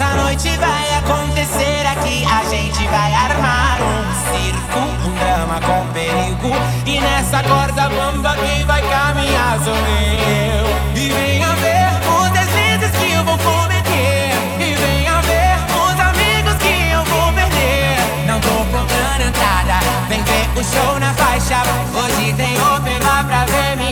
Essa noite vai acontecer aqui. A gente vai armar um circo, um drama com perigo. E nessa corda bamba quem vai caminhar sou eu. E venha ver os deslizes que eu vou cometer. E venha ver os amigos que eu vou perder. Não tô comprando entrada, vem ver o show na faixa. Hoje tem open lá pra ver minha